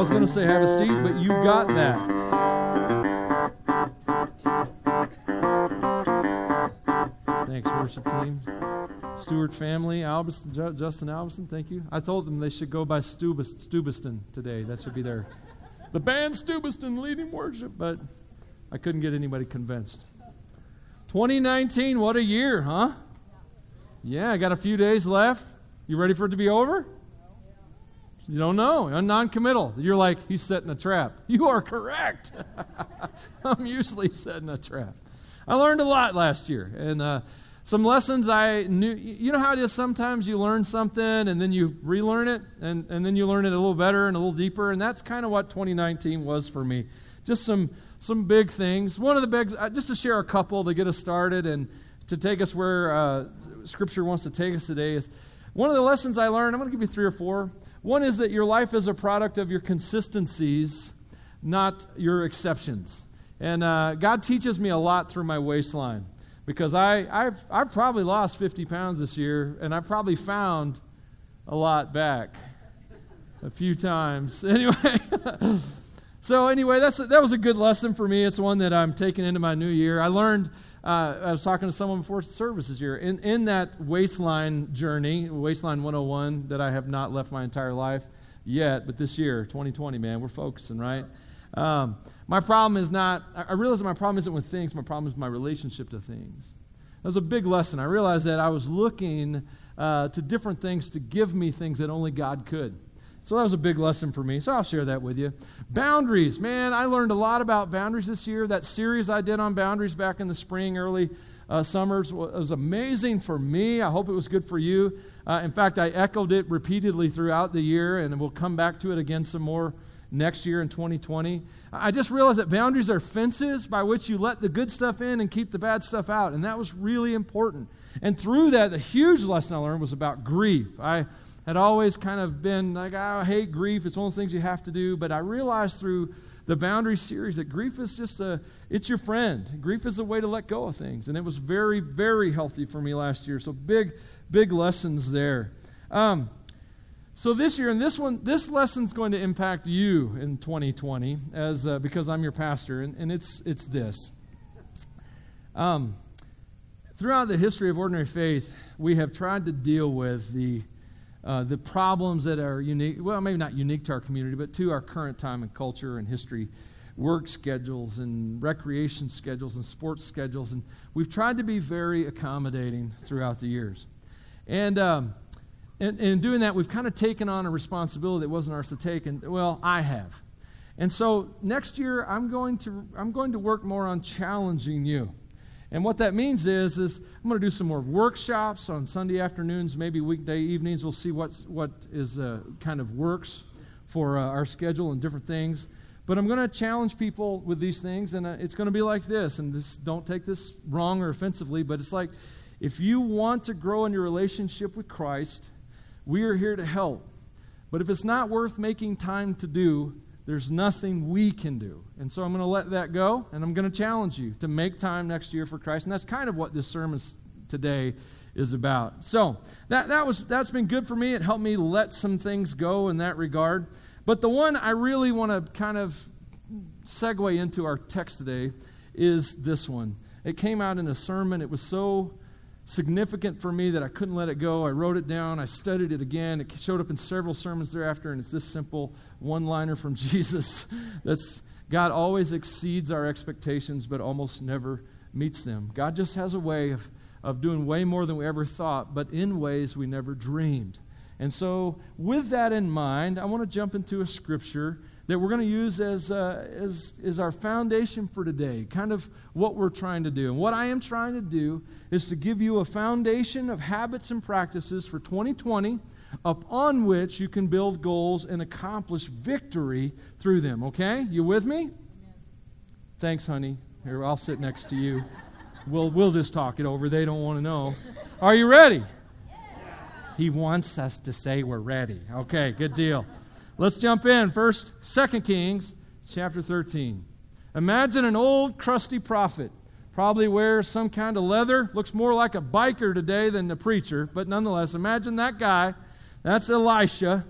was going to say have a seat, but you got that. Thanks, worship team. Stewart family, Justin Albiston, thank you. I told them they should go by Stubiston today. That should be their. The band Stubiston leading worship, but I couldn't get anybody convinced. 2019, what a year, huh? Yeah, I got a few days left. You ready for it to be over? You don't know. I'm non committal. You're like, he's setting a trap. You are correct. I'm usually setting a trap. I learned a lot last year. And uh, some lessons I knew. You know how it is sometimes you learn something and then you relearn it and, and then you learn it a little better and a little deeper. And that's kind of what 2019 was for me. Just some, some big things. One of the big, uh, just to share a couple to get us started and to take us where uh, Scripture wants to take us today is one of the lessons I learned. I'm going to give you three or four. One is that your life is a product of your consistencies, not your exceptions. And uh, God teaches me a lot through my waistline because I, I've, I've probably lost 50 pounds this year, and I probably found a lot back a few times. Anyway, so anyway, that's that was a good lesson for me. It's one that I'm taking into my new year. I learned. Uh, I was talking to someone before service this year. In, in that waistline journey, waistline 101, that I have not left my entire life yet, but this year, 2020, man, we're focusing, right? Um, my problem is not, I realize my problem isn't with things, my problem is my relationship to things. That was a big lesson. I realized that I was looking uh, to different things to give me things that only God could. So that was a big lesson for me. So I'll share that with you. Boundaries. Man, I learned a lot about boundaries this year. That series I did on boundaries back in the spring, early uh, summers was amazing for me. I hope it was good for you. Uh, in fact, I echoed it repeatedly throughout the year, and we'll come back to it again some more next year in 2020. I just realized that boundaries are fences by which you let the good stuff in and keep the bad stuff out. And that was really important. And through that, the huge lesson I learned was about grief. I had always kind of been like, oh, I hate grief. It's one of those things you have to do. But I realized through the boundary series that grief is just a it's your friend grief is a way to let go of things and it was very very healthy for me last year so big big lessons there um, so this year, and this one, this lesson's going to impact you in 2020, as uh, because I'm your pastor, and, and it's it's this. Um, throughout the history of ordinary faith, we have tried to deal with the uh, the problems that are unique. Well, maybe not unique to our community, but to our current time and culture and history. Work schedules and recreation schedules and sports schedules, and we've tried to be very accommodating throughout the years. And um, and, in doing that, we've kind of taken on a responsibility that wasn't ours to take, and well, I have. And so next year, I'm going to I'm going to work more on challenging you. And what that means is, is I'm going to do some more workshops on Sunday afternoons, maybe weekday evenings. We'll see what's, what is uh, kind of works for uh, our schedule and different things. But I'm going to challenge people with these things, and uh, it's going to be like this. And this, don't take this wrong or offensively, but it's like if you want to grow in your relationship with Christ, we are here to help. But if it's not worth making time to do, there's nothing we can do. And so I'm going to let that go, and I'm going to challenge you to make time next year for Christ. And that's kind of what this sermon today is about. So that, that was, that's been good for me. It helped me let some things go in that regard. But the one I really want to kind of segue into our text today is this one. It came out in a sermon. It was so significant for me that I couldn't let it go. I wrote it down, I studied it again. It showed up in several sermons thereafter, and it's this simple one liner from Jesus that's God always exceeds our expectations, but almost never meets them. God just has a way of, of doing way more than we ever thought, but in ways we never dreamed. And so, with that in mind, I want to jump into a scripture that we're going to use as, uh, as, as our foundation for today, kind of what we're trying to do. And what I am trying to do is to give you a foundation of habits and practices for 2020 upon which you can build goals and accomplish victory through them. Okay? You with me? Thanks, honey. Here, I'll sit next to you. We'll, we'll just talk it over. They don't want to know. Are you ready? He wants us to say we're ready. Okay, good deal. Let's jump in. First, Second Kings chapter 13. Imagine an old crusty prophet. Probably wears some kind of leather. Looks more like a biker today than the preacher, but nonetheless, imagine that guy. That's Elisha.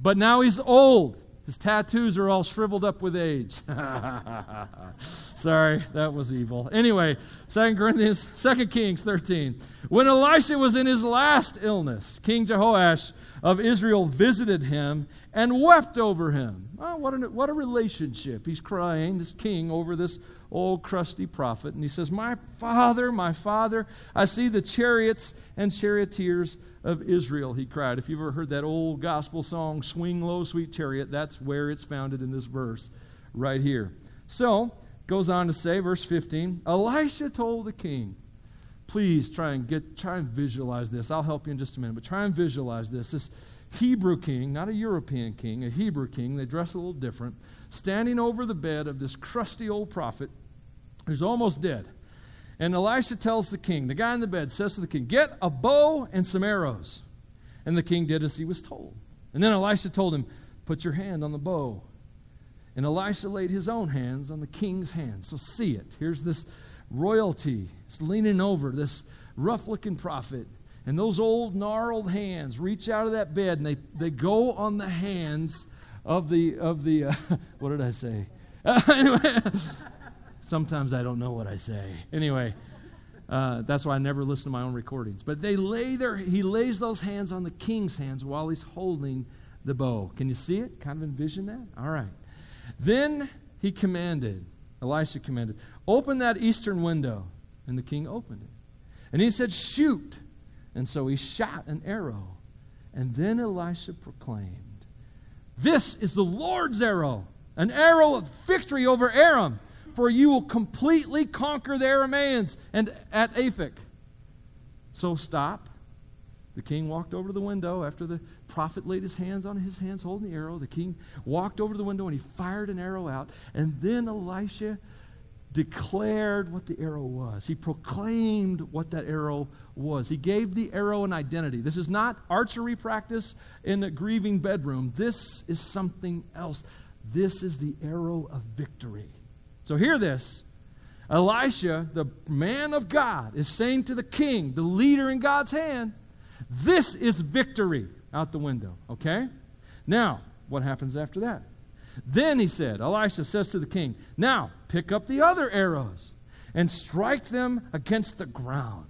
But now he's old. His tattoos are all shriveled up with age. Sorry, that was evil. Anyway, 2 Corinthians, 2 Kings 13. When Elisha was in his last illness, King Jehoash of Israel visited him and wept over him. Oh, what, a, what a relationship. He's crying, this king, over this old crusty prophet. And he says, My father, my father, I see the chariots and charioteers of Israel, he cried. If you've ever heard that old gospel song, Swing Low, Sweet Chariot, that's where it's founded in this verse right here. So, goes on to say, verse 15, Elisha told the king, Please try and get try and visualize this. I'll help you in just a minute, but try and visualize this. This Hebrew king, not a European king, a Hebrew king, they dress a little different, standing over the bed of this crusty old prophet who's almost dead. And Elisha tells the king, the guy in the bed says to the king, Get a bow and some arrows. And the king did as he was told. And then Elisha told him, Put your hand on the bow. And Elisha laid his own hands on the king's hands. So see it. Here's this royalty. It's leaning over this rough looking prophet. And those old gnarled hands reach out of that bed and they, they go on the hands of the, of the uh, what did I say? anyway, Sometimes I don't know what I say. Anyway, uh, that's why I never listen to my own recordings. But they lay their, he lays those hands on the king's hands while he's holding the bow. Can you see it? Kind of envision that? All right. Then he commanded, Elisha commanded, open that eastern window. And the king opened it. And he said, shoot. And so he shot an arrow. And then Elisha proclaimed, This is the Lord's arrow, an arrow of victory over Aram for you will completely conquer the Arameans and at Aphek. So stop. The king walked over to the window after the prophet laid his hands on his hands holding the arrow. The king walked over to the window and he fired an arrow out. And then Elisha declared what the arrow was. He proclaimed what that arrow was. He gave the arrow an identity. This is not archery practice in a grieving bedroom. This is something else. This is the arrow of victory. So hear this. Elisha, the man of God, is saying to the king, the leader in God's hand, this is victory out the window, okay? Now, what happens after that? Then he said, Elisha says to the king, Now pick up the other arrows and strike them against the ground.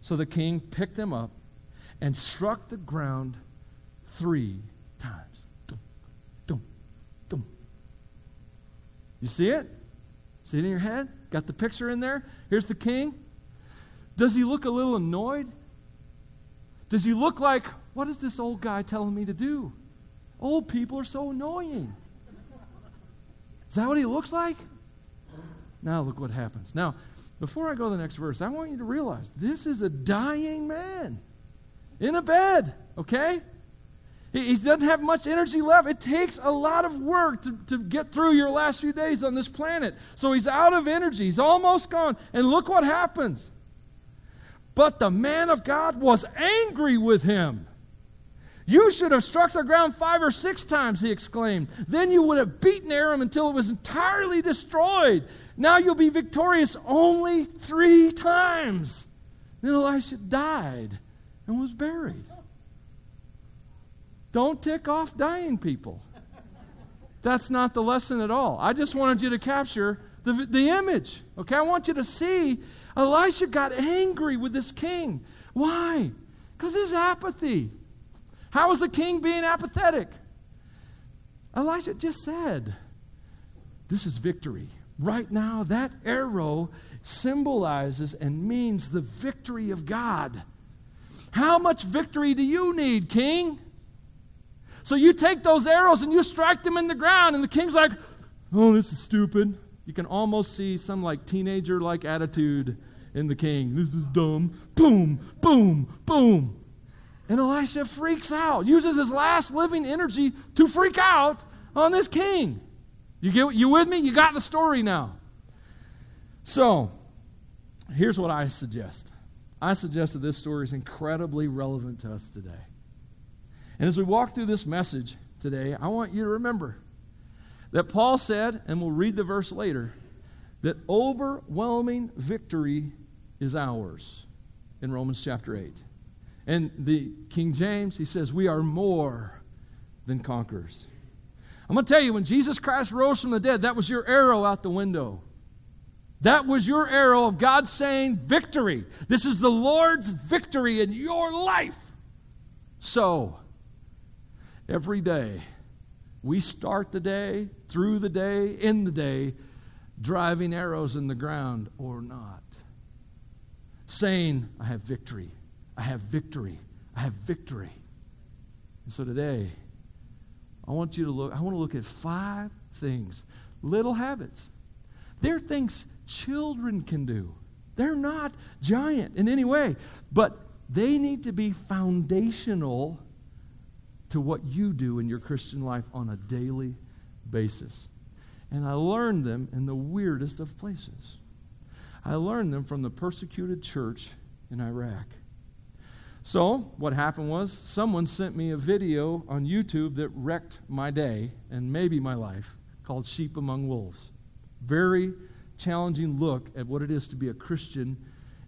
So the king picked them up and struck the ground three times. Dum, dum, dum. You see it? See it in your head? Got the picture in there? Here's the king. Does he look a little annoyed? Does he look like, what is this old guy telling me to do? Old people are so annoying. Is that what he looks like? Now look what happens. Now, before I go to the next verse, I want you to realize this is a dying man in a bed, okay? He, doesn't have much energy left. It takes a lot of work to, to get through your last few days on this planet. So he's out of energy. He's almost gone. And look what happens. But the man of God was angry with him. You should have struck the ground five or six times, he exclaimed. Then you would have beaten Aram until it was entirely destroyed. Now you'll be victorious only three times. Then Elisha died and was buried. Don't tick off dying people. That's not the lesson at all. I just wanted you to capture the, the image. Okay, I want you to see Elisha got angry with this king. Why? Because his apathy. How is the king being apathetic? Elisha just said, This is victory. Right now, that arrow symbolizes and means the victory of God. How much victory do you need, king? So you take those arrows and you strike them in the ground, and the king's like, oh, this is stupid. You can almost see some like teenager like attitude in the king. This is dumb. Boom, boom, boom. And Elisha freaks out, uses his last living energy to freak out on this king. You get you with me? You got the story now. So, here's what I suggest. I suggest that this story is incredibly relevant to us today. And as we walk through this message today, I want you to remember that Paul said, and we'll read the verse later, that overwhelming victory is ours in Romans chapter 8. And the King James, he says, we are more than conquerors. I'm going to tell you, when Jesus Christ rose from the dead, that was your arrow out the window. That was your arrow of God saying, Victory. This is the Lord's victory in your life. So, every day, we start the day, through the day, in the day, driving arrows in the ground or not. Saying, I have victory. I have victory. I have victory. And so today, I want you to look, I want to look at five things, little habits. They're things children can do. They're not giant in any way, but they need to be foundational to what you do in your Christian life on a daily basis. And I learned them in the weirdest of places. I learned them from the persecuted church in Iraq. So, what happened was, someone sent me a video on YouTube that wrecked my day and maybe my life called Sheep Among Wolves. Very challenging look at what it is to be a Christian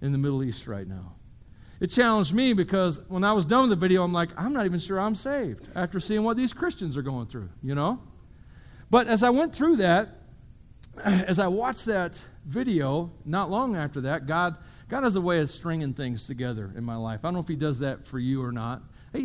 in the Middle East right now. It challenged me because when I was done with the video, I'm like, I'm not even sure I'm saved after seeing what these Christians are going through, you know? But as I went through that, as I watched that video, not long after that, God, God has a way of stringing things together in my life. I don't know if He does that for you or not.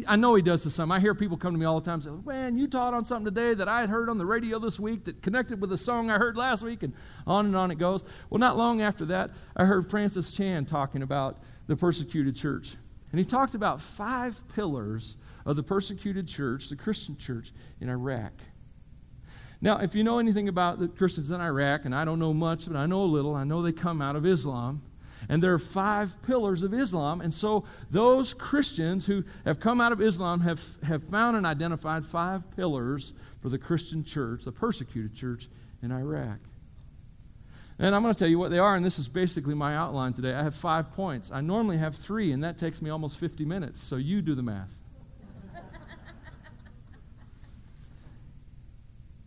I know He does to some. I hear people come to me all the time and say, Man, you taught on something today that I had heard on the radio this week that connected with a song I heard last week, and on and on it goes. Well, not long after that, I heard Francis Chan talking about the persecuted church. And he talked about five pillars of the persecuted church, the Christian church in Iraq. Now, if you know anything about the Christians in Iraq, and I don't know much, but I know a little, I know they come out of Islam. And there are five pillars of Islam. And so those Christians who have come out of Islam have, have found and identified five pillars for the Christian church, the persecuted church in Iraq. And I'm going to tell you what they are, and this is basically my outline today. I have five points. I normally have three, and that takes me almost 50 minutes, so you do the math.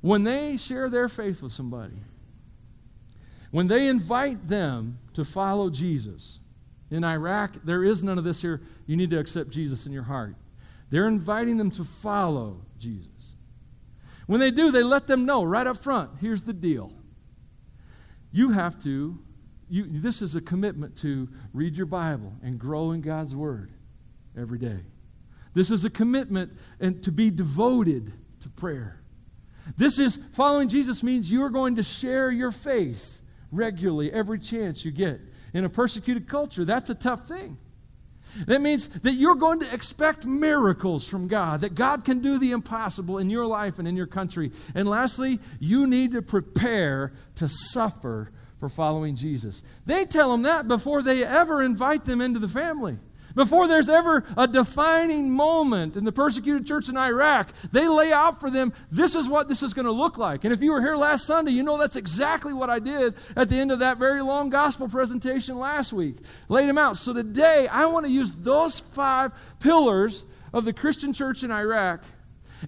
when they share their faith with somebody, when they invite them to follow Jesus, in Iraq, there is none of this here. You need to accept Jesus in your heart. They're inviting them to follow Jesus. When they do, they let them know right up front here's the deal. You have to, you, this is a commitment to read your Bible and grow in God's Word every day. This is a commitment and to be devoted to prayer. This is following Jesus means you are going to share your faith regularly every chance you get. In a persecuted culture, that's a tough thing. That means that you're going to expect miracles from God, that God can do the impossible in your life and in your country. And lastly, you need to prepare to suffer for following Jesus. They tell them that before they ever invite them into the family. Before there's ever a defining moment in the persecuted church in Iraq, they lay out for them this is what this is going to look like. And if you were here last Sunday, you know that's exactly what I did at the end of that very long gospel presentation last week. Laid them out. So today, I want to use those five pillars of the Christian church in Iraq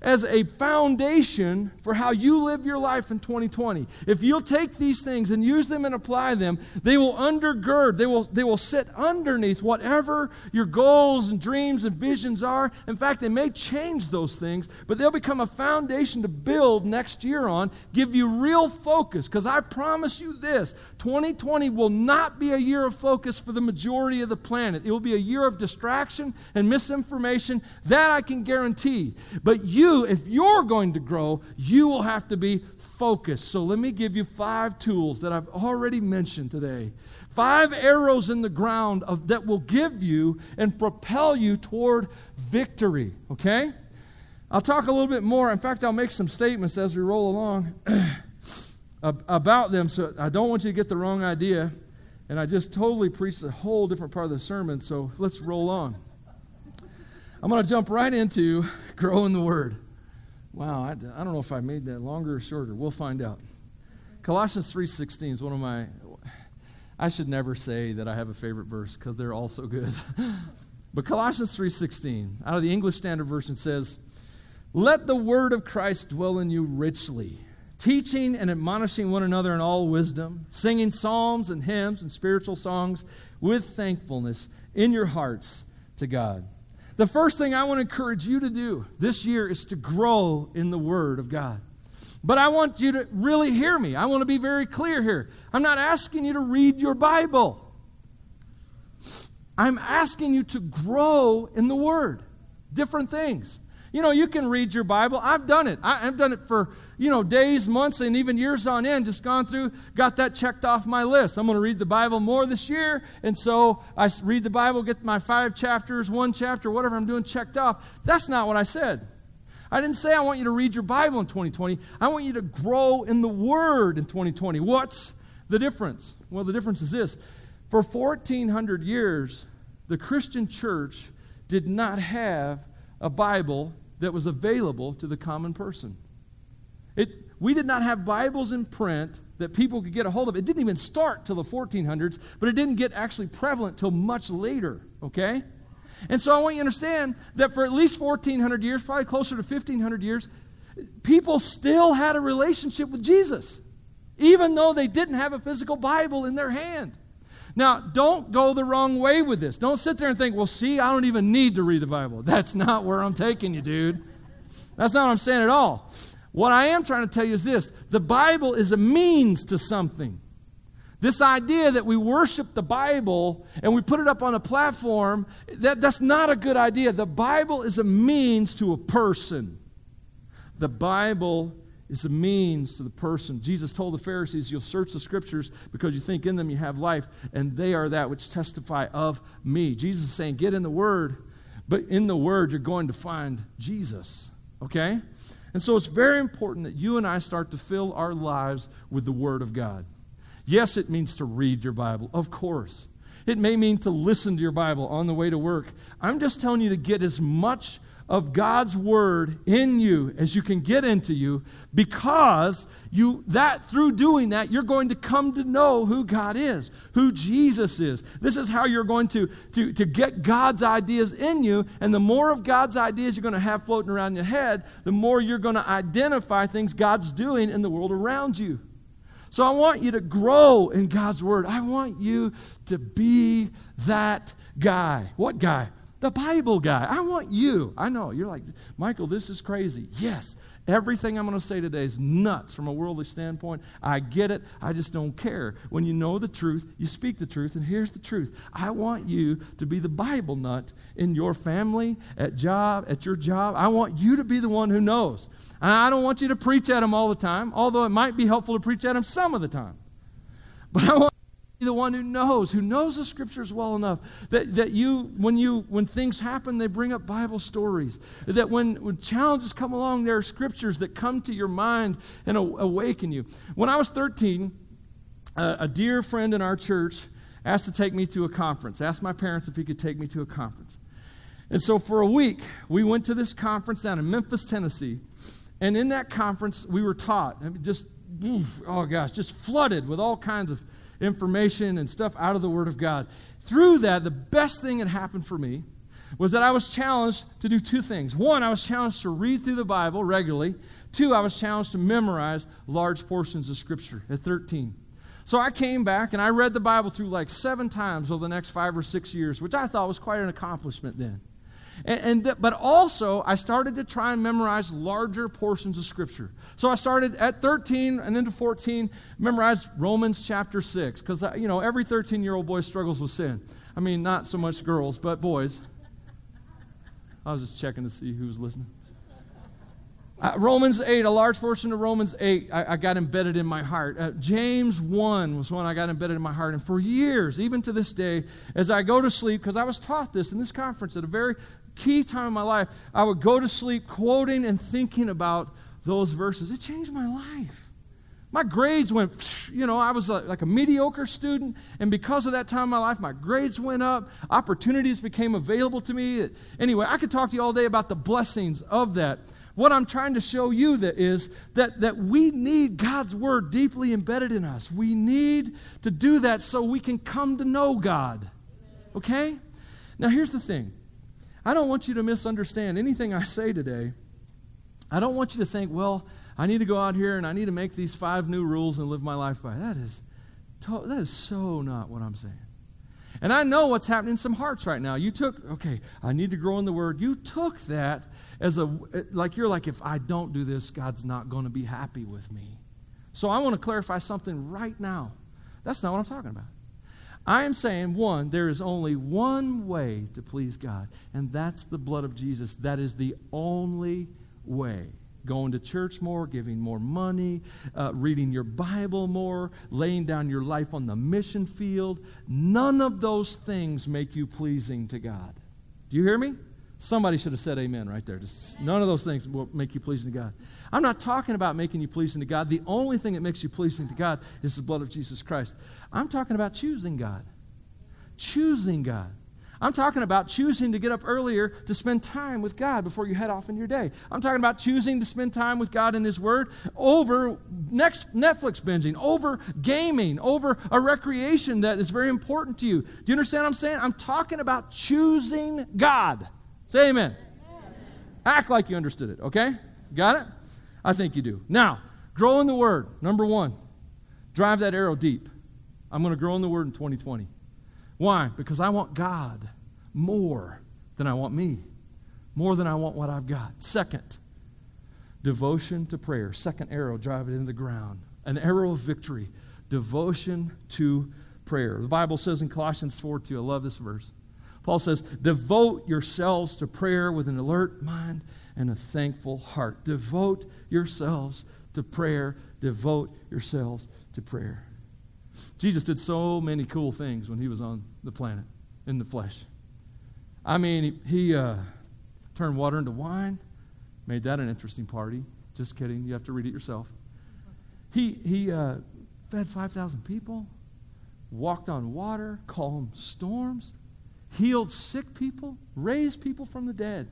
as a foundation for how you live your life in 2020. If you'll take these things and use them and apply them, they will undergird, they will, they will sit underneath whatever your goals and dreams and visions are. In fact, they may change those things, but they'll become a foundation to build next year on, give you real focus. Because I promise you this 2020 will not be a year of focus for the majority of the planet. It will be a year of distraction and misinformation. That I can guarantee. But you if you're going to grow, you will have to be focused. So let me give you five tools that I've already mentioned today. Five arrows in the ground of, that will give you and propel you toward victory, okay? I'll talk a little bit more. In fact, I'll make some statements as we roll along about them, so I don't want you to get the wrong idea. And I just totally preached a whole different part of the sermon, so let's roll on. I'm going to jump right into growing the Word. Wow, I, I don't know if I made that longer or shorter. We'll find out. Colossians 3.16 is one of my... I should never say that I have a favorite verse because they're all so good. but Colossians 3.16, out of the English Standard Version, says, Let the word of Christ dwell in you richly, teaching and admonishing one another in all wisdom, singing psalms and hymns and spiritual songs with thankfulness in your hearts to God. The first thing I want to encourage you to do this year is to grow in the Word of God. But I want you to really hear me. I want to be very clear here. I'm not asking you to read your Bible. I'm asking you to grow in the Word. Different things. You know, you can read your Bible. I've done it. I, have done it for, you know, days, months, and even years on end. Just gone through, got that checked off my list. I'm going to read the Bible more this year. And so I read the Bible, get my five chapters, one chapter, whatever I'm doing checked off. That's not what I said. I didn't say I want you to read your Bible in 2020. I want you to grow in the Word in 2020. What's the difference? Well, the difference is this for 1,400 years, the Christian church did not have a Bible that was available to the common person. It, we did not have Bibles in print that people could get a hold of. It didn't even start till the 1400s, but it didn't get actually prevalent till much later, okay? And so I want you to understand that for at least 1,400 years, probably closer to 1,500 years, people still had a relationship with Jesus, even though they didn't have a physical Bible in their hand. Now, don't go the wrong way with this. Don't sit there and think, well, see, I don't even need to read the Bible. That's not where I'm taking you, dude. That's not what I'm saying at all. What I am trying to tell you is this the Bible is a means to something. This idea that we worship the Bible and we put it up on a platform, that, that's not a good idea. The Bible is a means to a person. The Bible is a means to the person. Jesus told the Pharisees, You'll search the scriptures because you think in them you have life, and they are that which testify of me. Jesus is saying, Get in the Word, but in the Word you're going to find Jesus. Okay? And so it's very important that you and I start to fill our lives with the Word of God. Yes, it means to read your Bible, of course. It may mean to listen to your Bible on the way to work. I'm just telling you to get as much of God's word in you as you can get into you because you that through doing that you're going to come to know who God is, who Jesus is. This is how you're going to to to get God's ideas in you and the more of God's ideas you're going to have floating around your head, the more you're going to identify things God's doing in the world around you. So I want you to grow in God's Word. I want you to be that guy. What guy? The Bible guy. I want you. I know. You're like, Michael, this is crazy. Yes, Everything I'm going to say today is nuts from a worldly standpoint. I get it. I just don't care. When you know the truth, you speak the truth. And here's the truth I want you to be the Bible nut in your family, at job, at your job. I want you to be the one who knows. And I don't want you to preach at them all the time, although it might be helpful to preach at them some of the time. But I want the one who knows, who knows the scriptures well enough that, that you, when you, when things happen, they bring up Bible stories. That when, when challenges come along, there are scriptures that come to your mind and awaken you. When I was 13, uh, a dear friend in our church asked to take me to a conference, asked my parents if he could take me to a conference. And so for a week, we went to this conference down in Memphis, Tennessee. And in that conference, we were taught, I mean, just, oh gosh, just flooded with all kinds of information and stuff out of the Word of God. Through that, the best thing that happened for me was that I was challenged to do two things. One, I was challenged to read through the Bible regularly. Two, I was challenged to memorize large portions of Scripture at 13. So I came back and I read the Bible through like seven times over the next five or six years, which I thought was quite an accomplishment then. And, and th- but also, I started to try and memorize larger portions of Scripture. So I started at 13 and into 14, memorized Romans chapter 6, because, you know, every 13 year old boy struggles with sin. I mean, not so much girls, but boys. I was just checking to see who was listening. Uh, Romans 8, a large portion of Romans 8, I, I got embedded in my heart. Uh, James 1 was one I got embedded in my heart. And for years, even to this day, as I go to sleep, because I was taught this in this conference at a very key time in my life, I would go to sleep quoting and thinking about those verses. It changed my life. My grades went, you know, I was like a mediocre student, and because of that time in my life, my grades went up. Opportunities became available to me. Anyway, I could talk to you all day about the blessings of that. What I'm trying to show you that is that, that we need God's word deeply embedded in us. We need to do that so we can come to know God. Okay? Now here's the thing. I don't want you to misunderstand anything I say today. I don't want you to think, well, I need to go out here and I need to make these five new rules and live my life by. That is, to- that is so not what I'm saying. And I know what's happening in some hearts right now. You took, okay, I need to grow in the Word. You took that as a, like you're like, if I don't do this, God's not going to be happy with me. So I want to clarify something right now. That's not what I'm talking about. I am saying, one, there is only one way to please God, and that's the blood of Jesus. That is the only way. Going to church more, giving more money, uh, reading your Bible more, laying down your life on the mission field. None of those things make you pleasing to God. Do you hear me? Somebody should have said amen right there. Just, none of those things will make you pleasing to God. I'm not talking about making you pleasing to God. The only thing that makes you pleasing to God is the blood of Jesus Christ. I'm talking about choosing God. Choosing God. I'm talking about choosing to get up earlier to spend time with God before you head off in your day. I'm talking about choosing to spend time with God in His Word over next Netflix binging, over gaming, over a recreation that is very important to you. Do you understand what I'm saying? I'm talking about choosing God. Say amen. amen. Act like you understood it, okay? Got it? I think you do. Now, grow in the Word. Number one, drive that arrow deep. I'm going to grow in the Word in 2020. Why? Because I want God more than I want me, more than I want what I've got. Second, devotion to prayer. Second arrow, drive it into the ground. An arrow of victory. Devotion to prayer. The Bible says in Colossians 4 2, I love this verse. Paul says, Devote yourselves to prayer with an alert mind and a thankful heart. Devote yourselves to prayer. Devote yourselves to prayer. Jesus did so many cool things when he was on the planet in the flesh. I mean, he, uh, turned water into wine, made that an interesting party. Just kidding. You have to read it yourself. He, he uh, fed 5,000 people, walked on water, calmed storms healed sick people, raised people from the dead.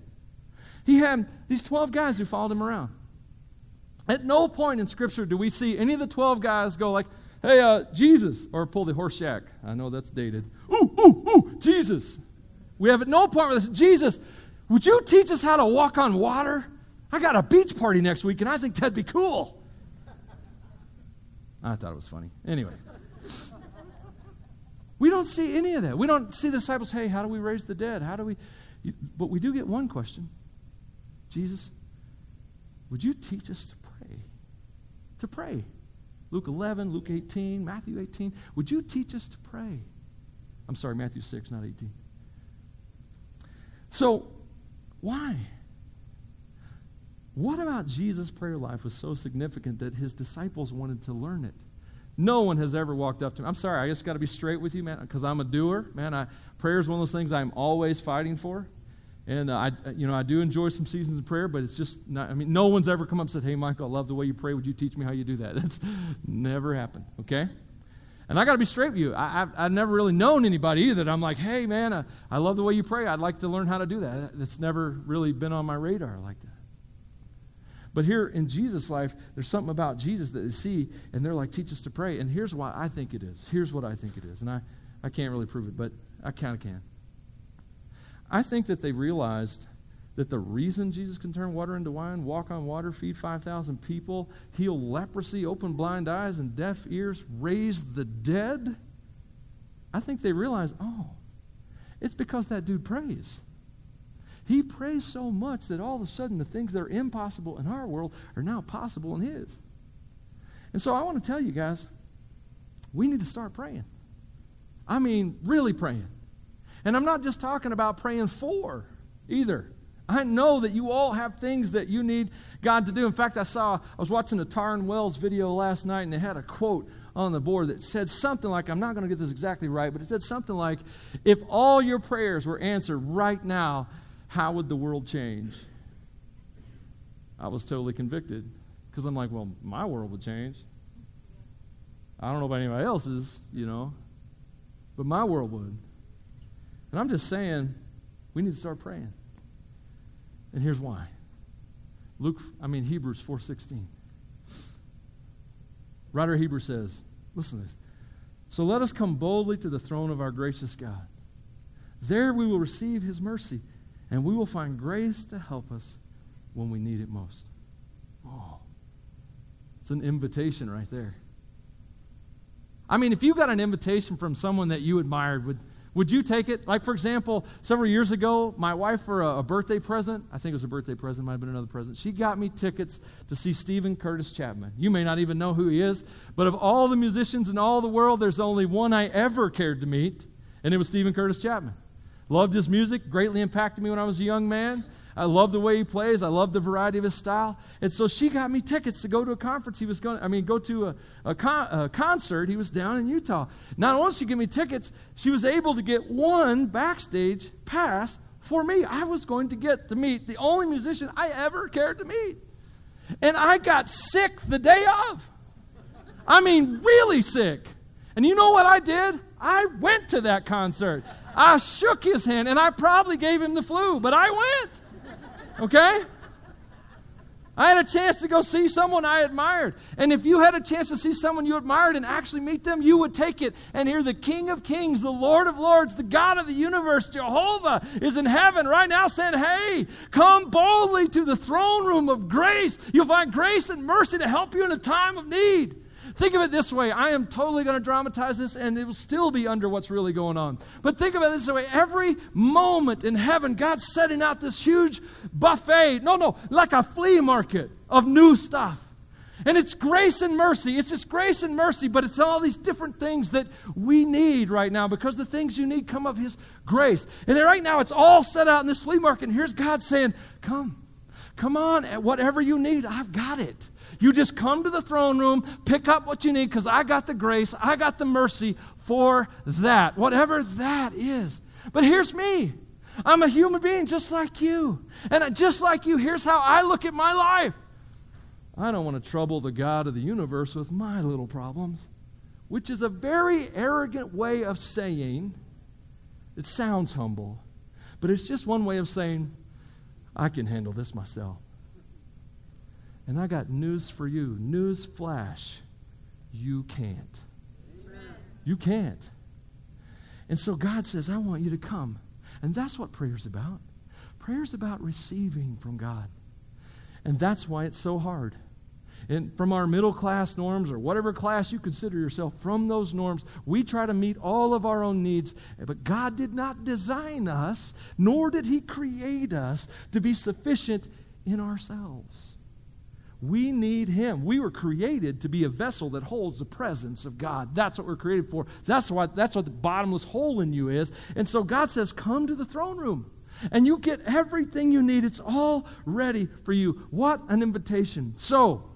He had these 12 guys who followed him around. At no point in Scripture do we see any of the 12 guys go like, hey, uh, Jesus, or pull the Horshack. I know that's dated. Ooh, ooh, ooh, Jesus. We have at no point where this, Jesus, would you teach us how to walk on water? I got a beach party next week, and I think that'd be cool. I thought it was funny. Anyway. We don't see any of that. We don't see the disciples, hey, how do we raise the dead? How do we. But we do get one question Jesus, would you teach us to pray? To pray. Luke 11, Luke 18, Matthew 18. Would you teach us to pray? I'm sorry, Matthew 6, not 18. So, why? What about Jesus' prayer life was so significant that his disciples wanted to learn it? No one has ever walked up to me. I'm sorry, I just got to be straight with you, man, because I'm a doer. Man, I, prayer is one of those things I'm always fighting for. And uh, I, you know, I do enjoy some seasons of prayer, but it's just not. I mean, no one's ever come up and said, "Hey, Michael, I love the way you pray. Would you teach me how you do that?" That's never happened. Okay. And I got to be straight with you. I, have I've never really known anybody either that I'm like, "Hey, man, uh, I love the way you pray. I'd like to learn how to do that." That's never really been on my radar like that. But here in Jesus' life, there's something about Jesus that they see, and they're like, teach us to pray. And here's why I think it is. Here's what I think it is. And I, I can't really prove it, but I kind of can. I think that they realized that the reason Jesus can turn water into wine, walk on water, feed 5,000 people, heal leprosy, open blind eyes and deaf ears, raise the dead, I think they realized, oh, it's because that dude prays. He prays so much that all of a sudden the things that are impossible in our world are now possible in His. And so I want to tell you guys, we need to start praying. I mean, really praying. And I'm not just talking about praying for either. I know that you all have things that you need God to do. In fact, I saw, I was watching a Tauren Wells video last night, and they had a quote on the board that said something like, I'm not going to get this exactly right, but it said something like, if all your prayers were answered right now, how would the world change? I was totally convicted because I'm like, well, my world would change. I don't know about anybody else's, you know, but my world would. And I'm just saying, we need to start praying. And here's why. Luke, I mean Hebrews 4:16. Writer of Hebrews says, listen to this. So let us come boldly to the throne of our gracious God. There we will receive his mercy and we will find grace to help us when we need it most. Oh, it's an invitation right there. I mean, if you got an invitation from someone that you admired, would, Would you take it? Like, for example, several years ago, my wife, for a, a, birthday present, I think it was a birthday present, might have been another present, she got me tickets to see Steven Curtis Chapman. You may not even know who he is, but of all the musicians in all the world, there's only one I ever cared to meet, and it was Steven Curtis Chapman. Loved his music, greatly impacted me when I was a young man. I love the way he plays. I love the variety of his style. And so she got me tickets to go to a conference. He was going, I mean, go to a, a, con, a concert. He was down in Utah. Not only did she give me tickets, she was able to get one backstage pass for me. I was going to get to meet the only musician I ever cared to meet. And I got sick the day of. I mean, really sick. And you know what I did? I went to that concert. I shook his hand, and I probably gave him the flu, but I went. Okay? I had a chance to go see someone I admired. And if you had a chance to see someone you admired and actually meet them, you would take it and hear the King of Kings, the Lord of Lords, the God of the universe, Jehovah, is in heaven right now saying, Hey, come boldly to the throne room of grace. You'll find grace and mercy to help you in a time of need. Think of it this way. I am totally going to dramatize this, and it will still be under what's really going on. But think of it this way. Every moment in heaven, God's setting out this huge buffet. No, no, like a flea market of new stuff. And it's grace and mercy. It's just grace and mercy, but it's all these different things that we need right now because the things you need come of His grace. And right now, it's all set out in this flea market. And here's God saying, Come, come on, eh, whatever you need, I've got it. You just come to the throne room, pick up what you need because I got the grace, I got the mercy for that, whatever that is. But here's me. I'm a human being just like you. And just like you, here's how I look at my life. I don't want to trouble the God of the universe with my little problems, which is a very arrogant way of saying, it sounds humble, but it's just one way of saying, I can handle this myself. And I got news for you. News flash. You can't. Amen. You can't. And so God says, I want you to come. And that's what prayer's about. Prayer's about receiving from God. And that's why it's so hard. And from our middle class norms or whatever class you consider yourself, from those norms, we try to meet all of our own needs. But God did not design us, nor did He create us to be sufficient in ourselves. We need Him. We were created to be a vessel that holds the presence of God. That's what we're created for. That's what, that's what the bottomless hole in you is. And so God says, Come to the throne room. And you get everything you need. It's all ready for you. What an invitation. So,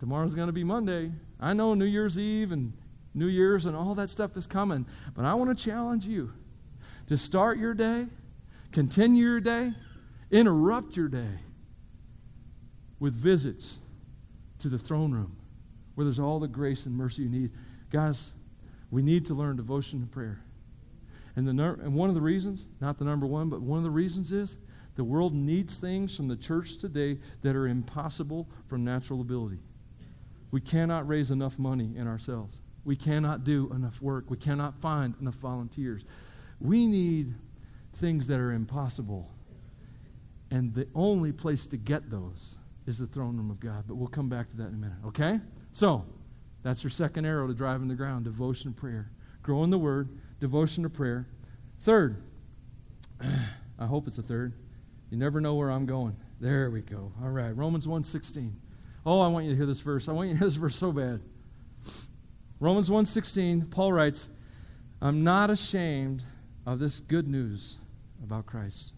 tomorrow's going to be Monday. I know New Year's Eve and New Year's and all that stuff is coming. But I want to challenge you to start your day, continue your day, interrupt your day with visits to the throne room where there's all the grace and mercy you need. Guys, we need to learn devotion and prayer. And, the, and one of the reasons, not the number one, but one of the reasons is the world needs things from the church today that are impossible from natural ability. We cannot raise enough money in ourselves. We cannot do enough work. We cannot find enough volunteers. We need things that are impossible. And the only place to get those is the throne room of God. But we'll come back to that in a minute, okay? So, that's your second arrow to drive in the ground devotion prayer. Grow in the Word, devotion to prayer. Third, I hope it's a third. You never know where I'm going. There we go. All right, Romans 1.16. Oh, I want you to hear this verse. I want you to hear this verse so bad. Romans 1.16, Paul writes, I'm not ashamed of this good news about Christ.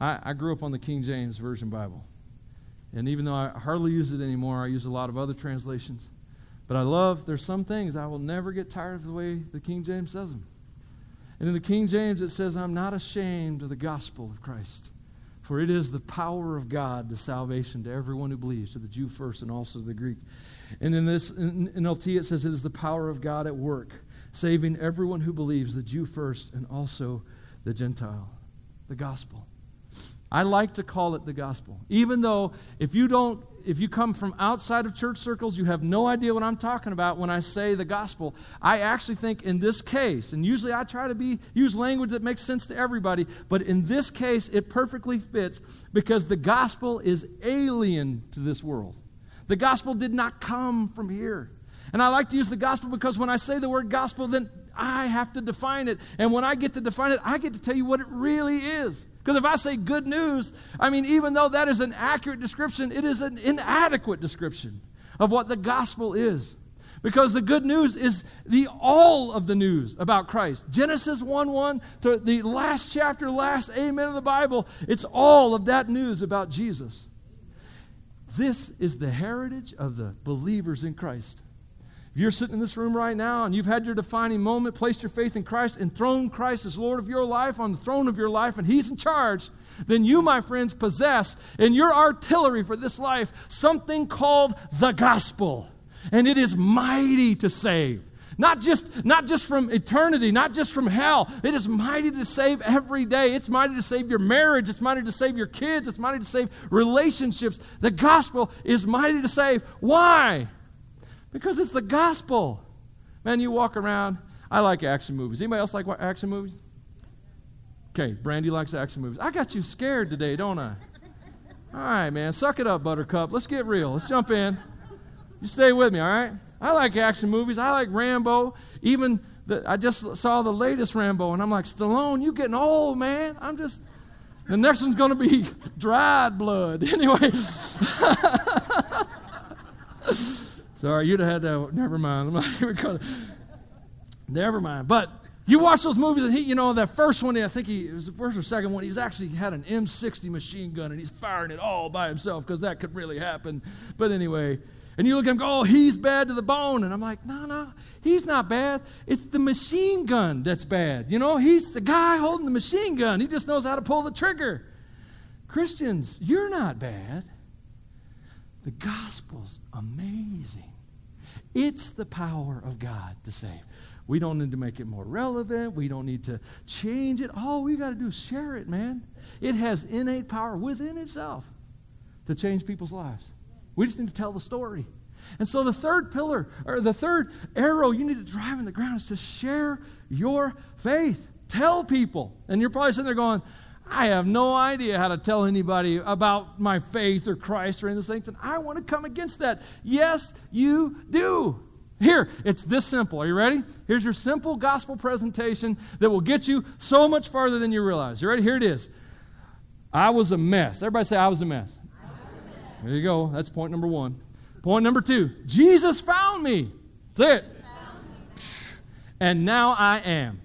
I, I grew up on the King James Version Bible. And even though I hardly use it anymore, I use a lot of other translations. But I love, there's some things I will never get tired of the way the King James says them. And in the King James, it says, I'm not ashamed of the gospel of Christ, for it is the power of God to salvation to everyone who believes, to the Jew first and also to the Greek. And in this in NLT, it says, it is the power of God at work, saving everyone who believes, the Jew first and also the Gentile. The gospel. I like to call it the gospel. Even though if you don't if you come from outside of church circles, you have no idea what I'm talking about when I say the gospel. I actually think in this case, and usually I try to be use language that makes sense to everybody, but in this case it perfectly fits because the gospel is alien to this world. The gospel did not come from here. And I like to use the gospel because when I say the word gospel, then I have to define it. And when I get to define it, I get to tell you what it really is. Because if I say good news, I mean, even though that is an accurate description, it is an inadequate description of what the gospel is. Because the good news is the all of the news about Christ. Genesis 1 1 to the last chapter, last amen of the Bible, it's all of that news about Jesus. This is the heritage of the believers in Christ. If you're sitting in this room right now and you've had your defining moment, placed your faith in Christ, thrown Christ as Lord of your life on the throne of your life, and He's in charge, then you, my friends, possess in your artillery for this life something called the gospel. And it is mighty to save. Not just, not just from eternity, not just from hell. It is mighty to save every day. It's mighty to save your marriage. It's mighty to save your kids. It's mighty to save relationships. The gospel is mighty to save. Why? Because it's the gospel. Man, you walk around. I like action movies. Anybody else like action movies? Okay, Brandy likes action movies. I got you scared today, don't I? All right, man. Suck it up, Buttercup. Let's get real. Let's jump in. You stay with me, all right? I like action movies. I like Rambo. Even the, I just saw the latest Rambo, and I'm like, Stallone, you getting old, man. I'm just. The next one's going to be dried blood. Anyway. Sorry, you'd have had to. Never mind. never mind. But you watch those movies, and he, you know, that first one, I think he it was the first or second one. He's actually had an M60 machine gun, and he's firing it all by himself because that could really happen. But anyway, and you look at him, go, oh, he's bad to the bone, and I'm like, no, no, he's not bad. It's the machine gun that's bad. You know, he's the guy holding the machine gun. He just knows how to pull the trigger. Christians, you're not bad. The gospel's amazing. It's the power of God to save. We don't need to make it more relevant. We don't need to change it. All we got to do is share it, man. It has innate power within itself to change people's lives. We just need to tell the story. And so the third pillar, or the third arrow you need to drive in the ground is to share your faith. Tell people. And you're probably sitting there going, I have no idea how to tell anybody about my faith or Christ or anything. And I want to come against that. Yes, you do. Here, it's this simple. Are you ready? Here's your simple gospel presentation that will get you so much farther than you realize. You ready? Here it is. I was a mess. Everybody say, I was a mess. There you go. That's point number one. Point number two Jesus found me. That's it. And now I am.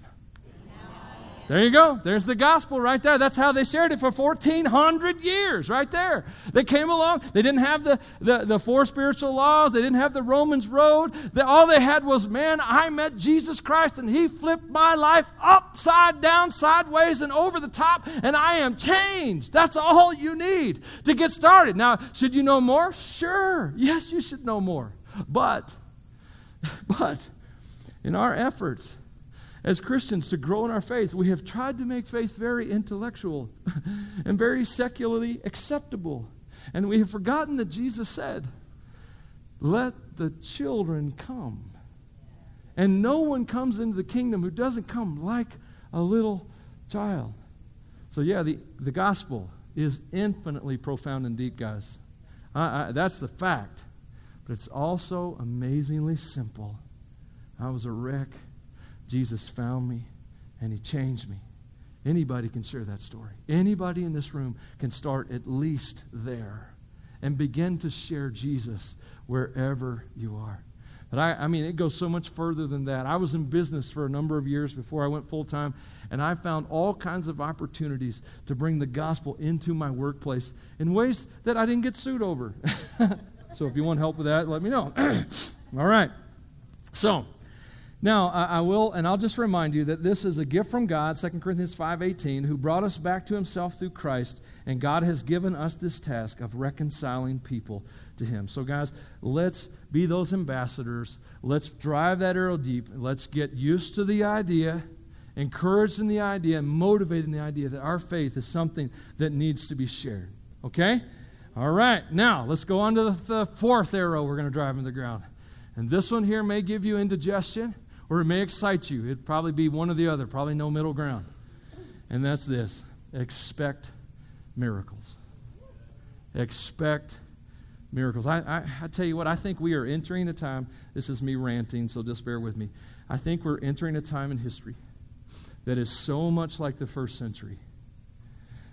There you go. There's the gospel right there. That's how they shared it for 1,400 years, right there. They came along. They didn't have the, the, the four spiritual laws, they didn't have the Romans road. They, all they had was, man, I met Jesus Christ and he flipped my life upside down, sideways, and over the top, and I am changed. That's all you need to get started. Now, should you know more? Sure. Yes, you should know more. But, but, in our efforts, as Christians to grow in our faith, we have tried to make faith very intellectual and very secularly acceptable. And we have forgotten that Jesus said, Let the children come. And no one comes into the kingdom who doesn't come like a little child. So, yeah, the, the gospel is infinitely profound and deep, guys. I, I, that's the fact. But it's also amazingly simple. I was a wreck. Jesus found me and he changed me. Anybody can share that story. Anybody in this room can start at least there and begin to share Jesus wherever you are. But I, I mean, it goes so much further than that. I was in business for a number of years before I went full time, and I found all kinds of opportunities to bring the gospel into my workplace in ways that I didn't get sued over. so if you want help with that, let me know. all right. So, now, I will, and I'll just remind you that this is a gift from God, 2 Corinthians 5.18, who brought us back to himself through Christ, and God has given us this task of reconciling people to him. So, guys, let's be those ambassadors. Let's drive that arrow deep. Let's get used to the idea, encouraged in the idea, and motivated in the idea that our faith is something that needs to be shared. Okay? All right, now let's go on to the, the fourth arrow we're going to drive in the ground. And this one here may give you indigestion or it may excite you. It'd probably be one or the other, probably no middle ground. And that's this expect miracles. Expect miracles. I, I, I, tell you what, I think we are entering a time, this is me ranting, so just bear with me. I think we're entering a time in history that is so much like the first century.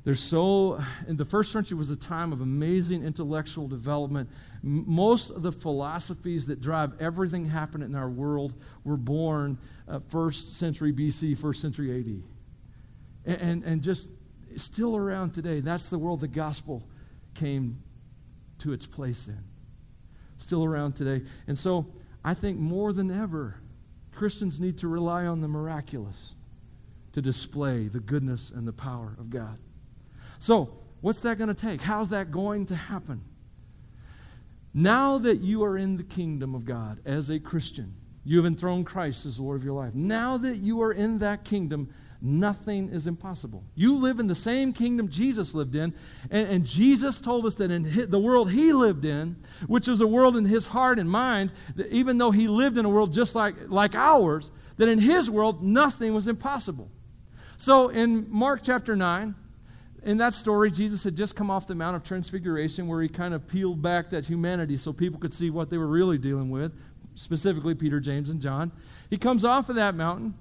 There's so, in the first century was a time of amazing intellectual development. Most of the philosophies that drive everything happening in our world were born uh, first century BC, first century AD. And, and, and just still around today. That's the world the gospel came to its place in. Still around today. And so I think more than ever, Christians need to rely on the miraculous to display the goodness and the power of God. So, what's that going to take? How's that going to happen? Now that you are in the kingdom of God as a Christian, you have enthroned Christ as the Lord of your life. Now that you are in that kingdom, nothing is impossible. You live in the same kingdom Jesus lived in, and, and Jesus told us that in his, the world he lived in, which was a world in his heart and mind, that even though he lived in a world just like, like ours, that in his world nothing was impossible. So in Mark chapter 9, in that story, Jesus had just come off the Mount of Transfiguration where he kind of peeled back that humanity so people could see what they were really dealing with, specifically Peter, James, and John. He comes off of that mountain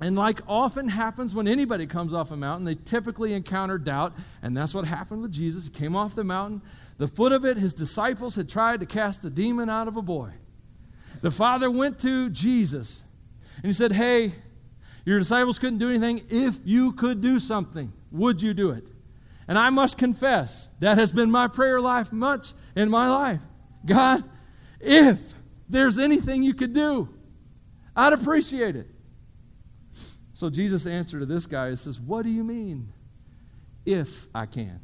and like often happens when anybody comes off a mountain, they typically encounter doubt. And that's what happened with Jesus. He came off the mountain. The foot of it, his disciples had tried to cast a demon out of a boy. The father went to Jesus and he said, Hey, your disciples couldn't do anything. If you could do something, would you do it? And I must confess, that has been my prayer life much in my life. God, if there's anything you could do, I'd appreciate it. So Jesus' answer to this guy says, What do you mean? If I can.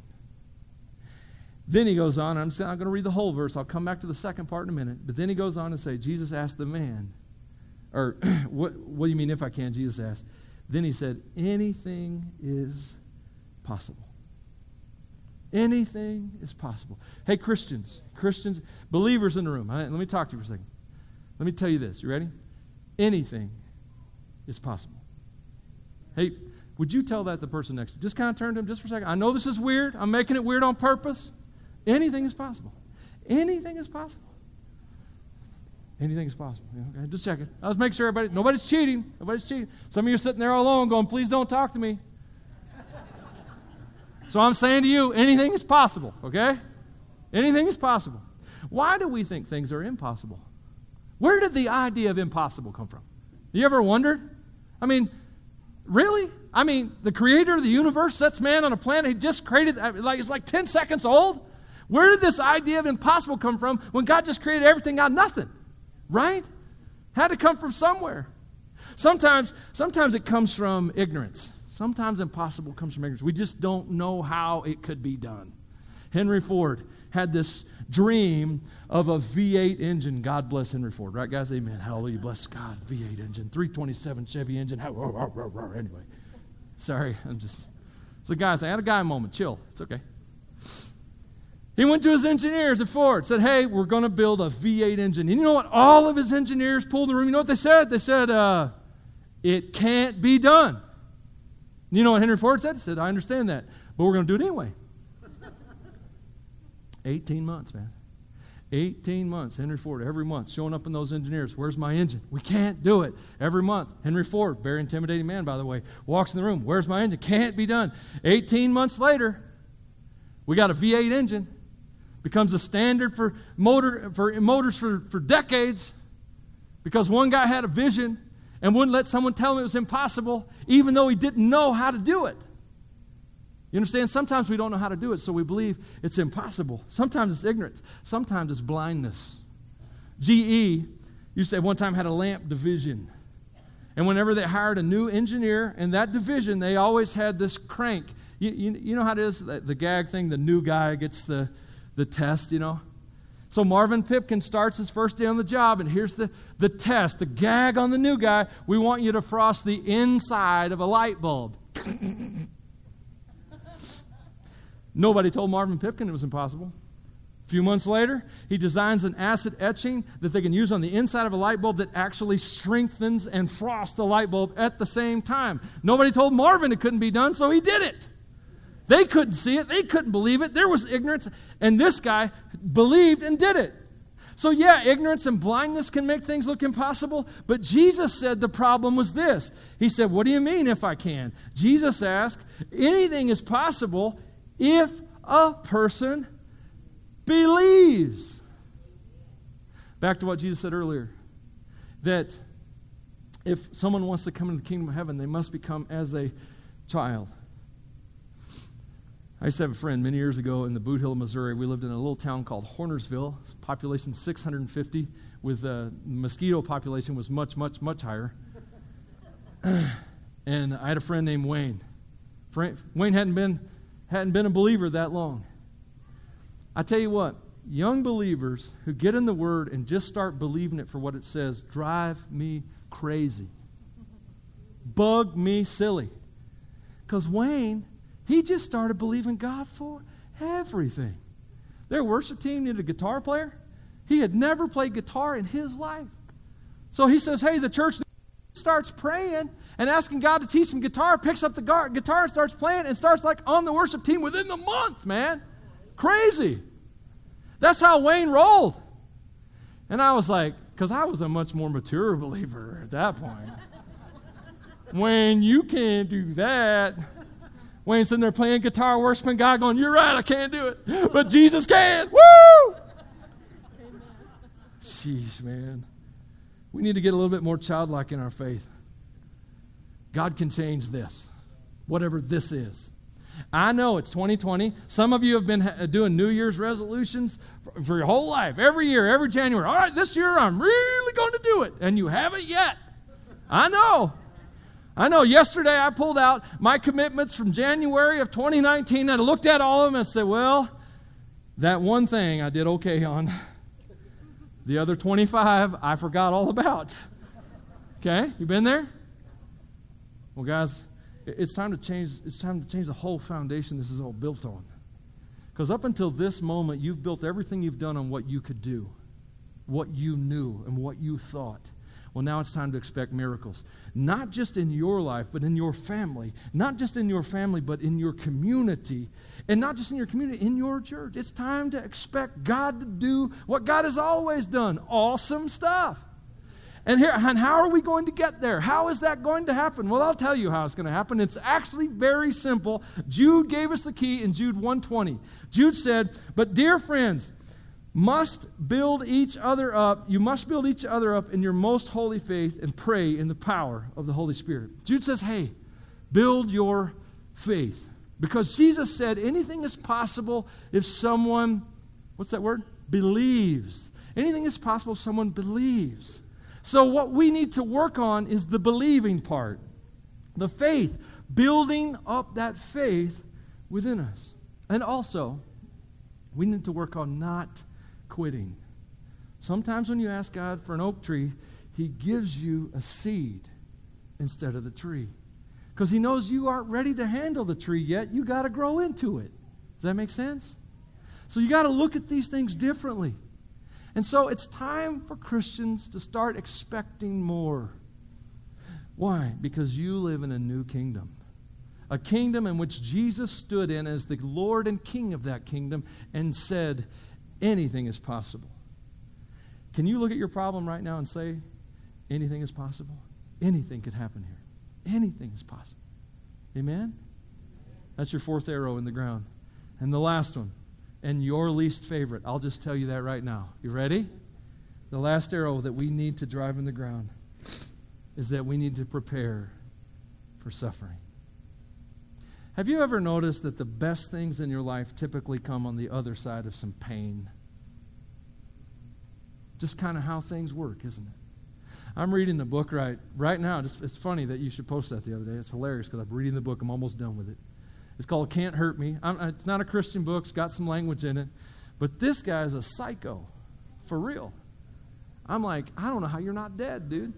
Then he goes on, I'm going to read the whole verse. I'll come back to the second part in a minute. But then he goes on to say, Jesus asked the man, or what, what do you mean if I can? Jesus asked. Then he said, Anything is possible. Anything is possible. Hey, Christians, Christians, believers in the room, let me talk to you for a second. Let me tell you this. You ready? Anything is possible. Hey, would you tell that the person next to you? Just kind of turn to him just for a second. I know this is weird. I'm making it weird on purpose. Anything is possible. Anything is possible. Anything is possible. Yeah, okay, just check it. Let's make sure everybody, nobody's cheating. Nobody's cheating. Some of you are sitting there all alone going, please don't talk to me. So I'm saying to you, anything is possible, okay? Anything is possible. Why do we think things are impossible? Where did the idea of impossible come from? You ever wondered? I mean, Really? I mean, the creator of the universe sets man on a planet he just created, like it's like 10 seconds old. Where did this idea of impossible come from when God just created everything out of nothing? Right? Had to come from somewhere. Sometimes, sometimes it comes from ignorance. Sometimes impossible comes from ignorance. We just don't know how it could be done. Henry Ford had this dream of a V8 engine. God bless Henry Ford, right, guys? Amen. Hallelujah. Bless God. V8 engine, 327 Chevy engine. Anyway, sorry, I'm just. It's a guy thing. I had a guy moment. Chill. It's okay. He went to his engineers at Ford, said, Hey, we're going to build a V8 engine. And you know what? All of his engineers pulled the room. You know what they said? They said, uh, It can't be done. You know what Henry Ford said? He said, I understand that, but we're going to do it anyway. 18 months, man. 18 months, Henry Ford, every month, showing up in those engineers. Where's my engine? We can't do it. Every month, Henry Ford, very intimidating man, by the way, walks in the room. Where's my engine? Can't be done. 18 months later, we got a V8 engine. Becomes a standard for motor for motors for, for decades because one guy had a vision and wouldn't let someone tell him it was impossible, even though he didn't know how to do it. You understand? Sometimes we don't know how to do it, so we believe it's impossible. Sometimes it's ignorance. Sometimes it's blindness. GE used to one time had a lamp division. And whenever they hired a new engineer in that division, they always had this crank. You, you, you know how it is? The, the gag thing, the new guy gets the, the test, you know? So Marvin Pipkin starts his first day on the job, and here's the, the test, the gag on the new guy. We want you to frost the inside of a light bulb. Nobody told Marvin Pipkin it was impossible. A few months later, he designs an acid etching that they can use on the inside of a light bulb that actually strengthens and frosts the light bulb at the same time. Nobody told Marvin it couldn't be done, so he did it. They couldn't see it, they couldn't believe it. There was ignorance, and this guy believed and did it. So, yeah, ignorance and blindness can make things look impossible, but Jesus said the problem was this. He said, What do you mean if I can? Jesus asked, Anything is possible if a person believes. Back to what Jesus said earlier that if someone wants to come into the kingdom of heaven, they must become as a child. I used to have a friend many years ago in the Bootheel, Missouri. We lived in a little town called Hornersville, population 650, with the mosquito population was much, much, much higher. and I had a friend named Wayne. Wayne hadn't been, hadn't been a believer that long. I tell you what, young believers who get in the Word and just start believing it for what it says drive me crazy, bug me silly. Because Wayne he just started believing God for everything. Their worship team needed a guitar player. He had never played guitar in his life. So he says, Hey, the church starts praying and asking God to teach him guitar, picks up the guitar and starts playing and starts like on the worship team within the month, man. Crazy. That's how Wayne rolled. And I was like, because I was a much more mature believer at that point. Wayne, you can't do that. Wayne's sitting there playing guitar, worshiping God, going, You're right, I can't do it. But Jesus can. Woo! Sheesh, man. We need to get a little bit more childlike in our faith. God can change this, whatever this is. I know it's 2020. Some of you have been doing New Year's resolutions for your whole life, every year, every January. All right, this year I'm really going to do it. And you haven't yet. I know. I know yesterday I pulled out my commitments from January of 2019 and I looked at all of them and said, well, that one thing I did okay on. The other 25 I forgot all about. Okay? You been there? Well, guys, it's time to change it's time to change the whole foundation this is all built on. Because up until this moment, you've built everything you've done on what you could do, what you knew, and what you thought. Well, now it's time to expect miracles. Not just in your life, but in your family. Not just in your family, but in your community. And not just in your community, in your church. It's time to expect God to do what God has always done awesome stuff. And here, and how are we going to get there? How is that going to happen? Well, I'll tell you how it's going to happen. It's actually very simple. Jude gave us the key in Jude 120. Jude said, "But dear friends, must build each other up. You must build each other up in your most holy faith and pray in the power of the Holy Spirit. Jude says, hey, build your faith. Because Jesus said anything is possible if someone, what's that word? Believes. Anything is possible if someone believes. So, what we need to work on is the believing part, the faith, building up that faith within us. And also, we need to work on not quitting. Sometimes when you ask God for an oak tree, He gives you a seed instead of the tree. Because He knows you aren't ready to handle the tree yet. You got to grow into it. Does that make sense? So you got to look at these things differently. And so it's time for Christians to start expecting more. Why? Because you live in a new kingdom. A kingdom in which Jesus stood in as the Lord and King of that kingdom and said, Anything is possible. Can you look at your problem right now and say, anything is possible? Anything could happen here. Anything is possible. Amen? That's your fourth arrow in the ground. And the last one, and your least favorite, I'll just tell you that right now. You ready? The last arrow that we need to drive in the ground is that we need to prepare for suffering. Have you ever noticed that the best things in your life typically come on the other side of some pain? Just kind of how things work, isn't it? I'm reading the book right right now. it's funny that you should post that the other day. It's hilarious because I'm reading the book. I'm almost done with it. It's called Can't Hurt Me. I'm, it's not a Christian book. It's got some language in it, but this guy is a psycho, for real. I'm like, I don't know how you're not dead, dude.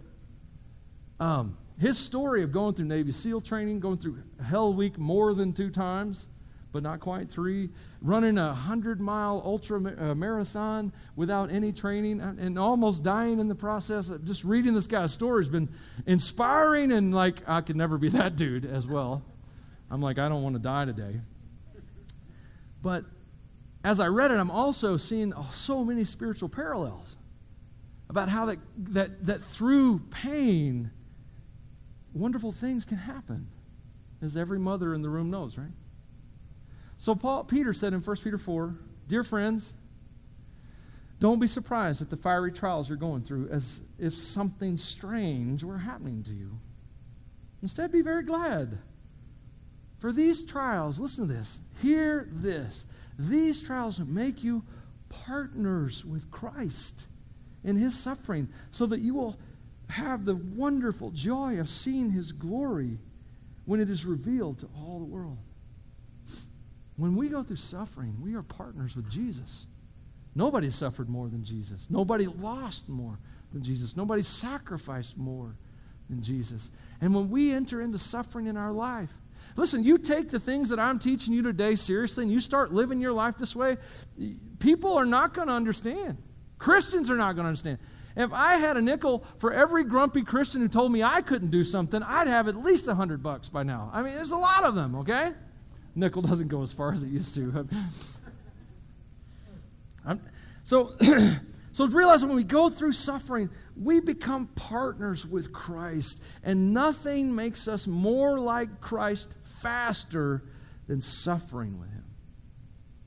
Um, his story of going through Navy SEAL training, going through Hell Week more than two times, but not quite three, running a 100 mile ultra uh, marathon without any training, and almost dying in the process. Just reading this guy's story has been inspiring, and like, I could never be that dude as well. I'm like, I don't want to die today. But as I read it, I'm also seeing so many spiritual parallels about how that, that, that through pain, wonderful things can happen, as every mother in the room knows, right? So Paul Peter said in 1 Peter 4, Dear friends, don't be surprised at the fiery trials you're going through as if something strange were happening to you. Instead, be very glad. For these trials, listen to this, hear this. These trials make you partners with Christ in his suffering so that you will have the wonderful joy of seeing his glory when it is revealed to all the world. When we go through suffering, we are partners with Jesus. Nobody suffered more than Jesus. Nobody lost more than Jesus. Nobody sacrificed more than Jesus. And when we enter into suffering in our life, listen, you take the things that I'm teaching you today seriously and you start living your life this way, people are not going to understand. Christians are not going to understand. If I had a nickel for every grumpy Christian who told me I couldn't do something, I'd have at least a hundred bucks by now. I mean, there's a lot of them, okay? Nickel doesn't go as far as it used to. I'm, so, so realize when we go through suffering, we become partners with Christ, and nothing makes us more like Christ faster than suffering with Him.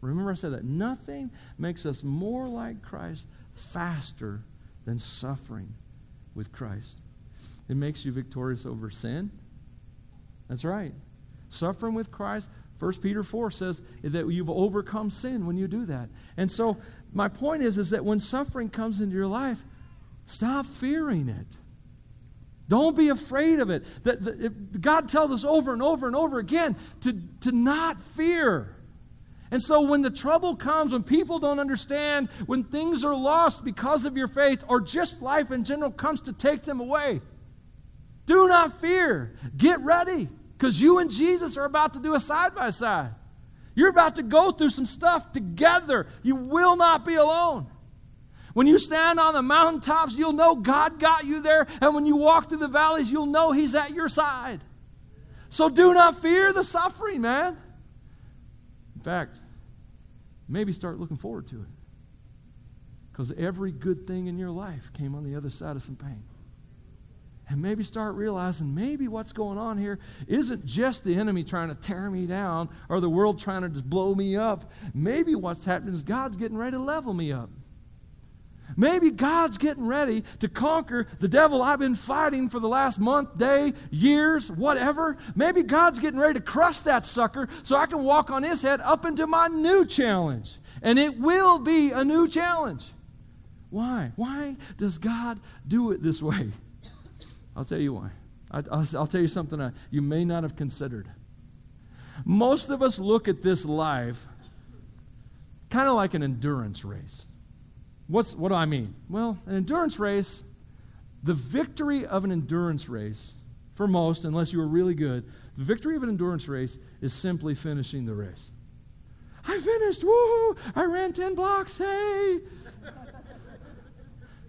Remember, I said that nothing makes us more like Christ faster than suffering with Christ. It makes you victorious over sin. That's right. Suffering with Christ 1 Peter 4 says that you've overcome sin when you do that. And so my point is, is that when suffering comes into your life, stop fearing it. Don't be afraid of it. That, God tells us over and over and over again to, to not fear. And so when the trouble comes, when people don't understand, when things are lost because of your faith, or just life in general comes to take them away, do not fear. Get ready. Because you and Jesus are about to do a side by side. You're about to go through some stuff together. You will not be alone. When you stand on the mountaintops, you'll know God got you there. And when you walk through the valleys, you'll know He's at your side. So do not fear the suffering, man. Fact, maybe start looking forward to it. Because every good thing in your life came on the other side of some pain and maybe start realizing maybe what's going on here isn't just the enemy trying to tear me down or the world trying to just blow me up. Maybe what's happening is God's getting ready to level me up. Maybe God's getting ready to conquer the devil I've been fighting for the last month, day, years, whatever. Maybe God's getting ready to crush that sucker so I can walk on his head up into my new challenge. And it will be a new challenge. Why? Why does God do it this way? I'll tell you why. I, will tell you something you may not have considered. Most of us look at this life kind of like an endurance race. What's, what do I mean? Well, an endurance race, the victory of an endurance race, for most, unless you are really good, the victory of an endurance race is simply finishing the race. I finished, woohoo! I ran 10 blocks, hey!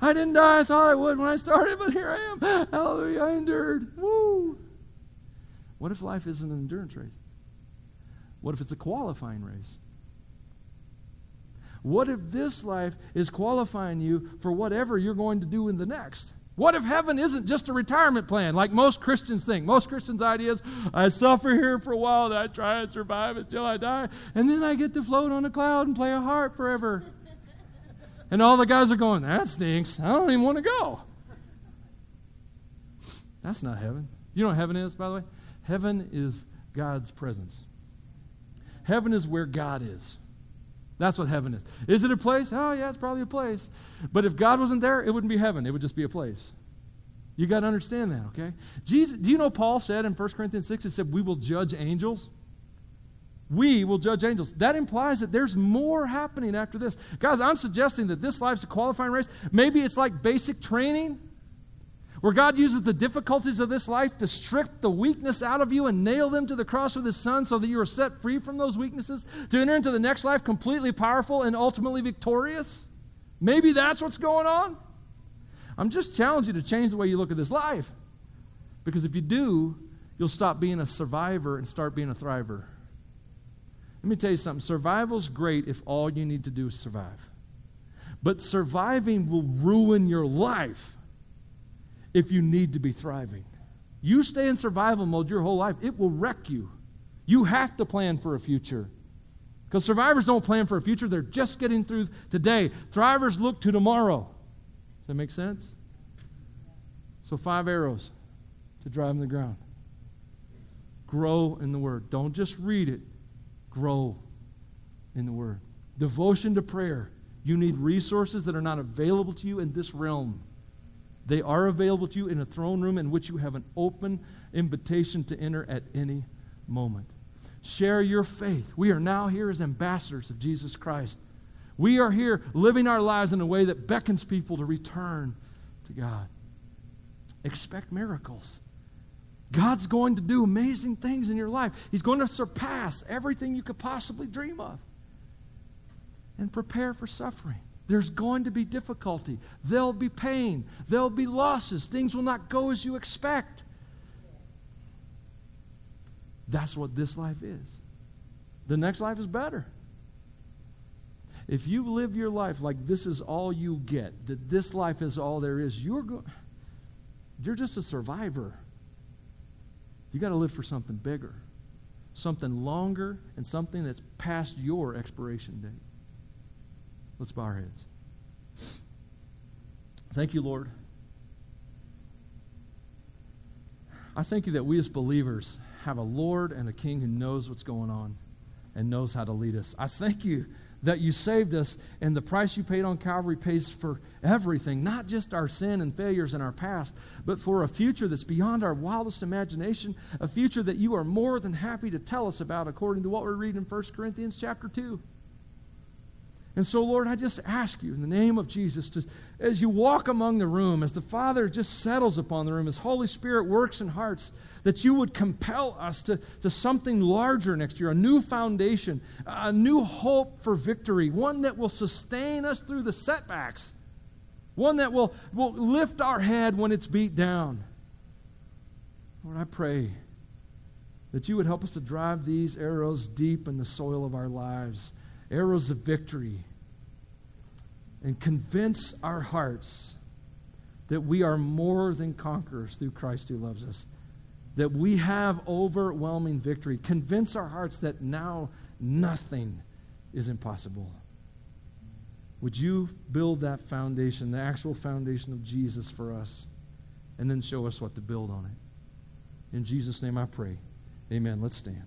I didn't die. I thought I would when I started, but here I am. Hallelujah. I endured. Woo. What if life isn't an endurance race? What if it's a qualifying race? What if this life is qualifying you for whatever you're going to do in the next? What if heaven isn't just a retirement plan like most Christians think? Most Christians' ideas I suffer here for a while and I try and survive until I die, and then I get to float on a cloud and play a harp forever. And all the guys are going, That stinks. I don't even want to go. That's not heaven. You know what heaven is, by the way? Heaven is God's presence. Heaven is where God is. That's what heaven is. Is it a place? Oh, yeah, it's probably a place. But if God wasn't there, it wouldn't be heaven. It would just be a place. You got to understand that, okay? Jesus, do you know Paul said in 1 Corinthians 6, he said, We will judge angels? we will judge angels. That implies that there's more happening after this. Guys, I'm suggesting that this life's a qualifying race. Maybe it's like basic training, where God uses the difficulties of this life to strip the weakness out of you and nail them to the cross with His Son so that you are set free from those weaknesses to enter into the next life completely powerful and ultimately victorious. Maybe that's what's going on. I'm just challenging you to change the way you look at this life. Because if you do, you'll stop being a survivor and start being a thriver. Let me tell you something survival's great if all you need to do is survive. But surviving will ruin your life if you need to be thriving. You stay in survival mode your whole life, it will wreck you. You have to plan for a future. Because survivors don't plan for a future, they're just getting through today. Thrivers look to tomorrow. Does that make sense? So, five arrows to drive in the ground. Grow in the Word. Don't just read it, grow in the Word. Devotion to prayer. You need resources that are not available to you in this realm. They are available to you in a throne room in which you have an open invitation to enter at any moment. Share your faith. We are now here as ambassadors of Jesus Christ. We are here living our lives in a way that beckons people to return to God. Expect miracles. God's going to do amazing things in your life. He's going to surpass everything you could possibly dream of. And prepare for suffering. There's going to be difficulty. There'll be pain. There'll be losses. Things will not go as you expect. That's what this life is. The next life is better. If you live your life like this is all you get, that this life is all there is, you're go- you're just a survivor. You got to live for something bigger, something longer, and something that's past your expiration date. Let's bow our heads. Thank you, Lord. I thank you that we as believers have a Lord and a King who knows what's going on and knows how to lead us. I thank you that you saved us and the price you paid on Calvary pays for everything, not just our sin and failures in our past, but for a future that's beyond our wildest imagination, a future that you are more than happy to tell us about according to what we read in 1 Corinthians chapter 2. And so, Lord, I just ask you in the name of Jesus, to, as you walk among the room, as the Father just settles upon the room, as Holy Spirit works in hearts, that you would compel us to, to something larger next year, a new foundation, a new hope for victory, one that will sustain us through the setbacks, one that will, will lift our head when it's beat down. Lord, I pray that you would help us to drive these arrows deep in the soil of our lives arrows of victory and convince our hearts that we are more than conquerors through Christ who loves us, that we have overwhelming victory. Convince our hearts that now nothing is impossible. Would you build that foundation, the actual foundation of Jesus for us, and then show us what to build on it? In Jesus' name I pray. Amen. Let's stand.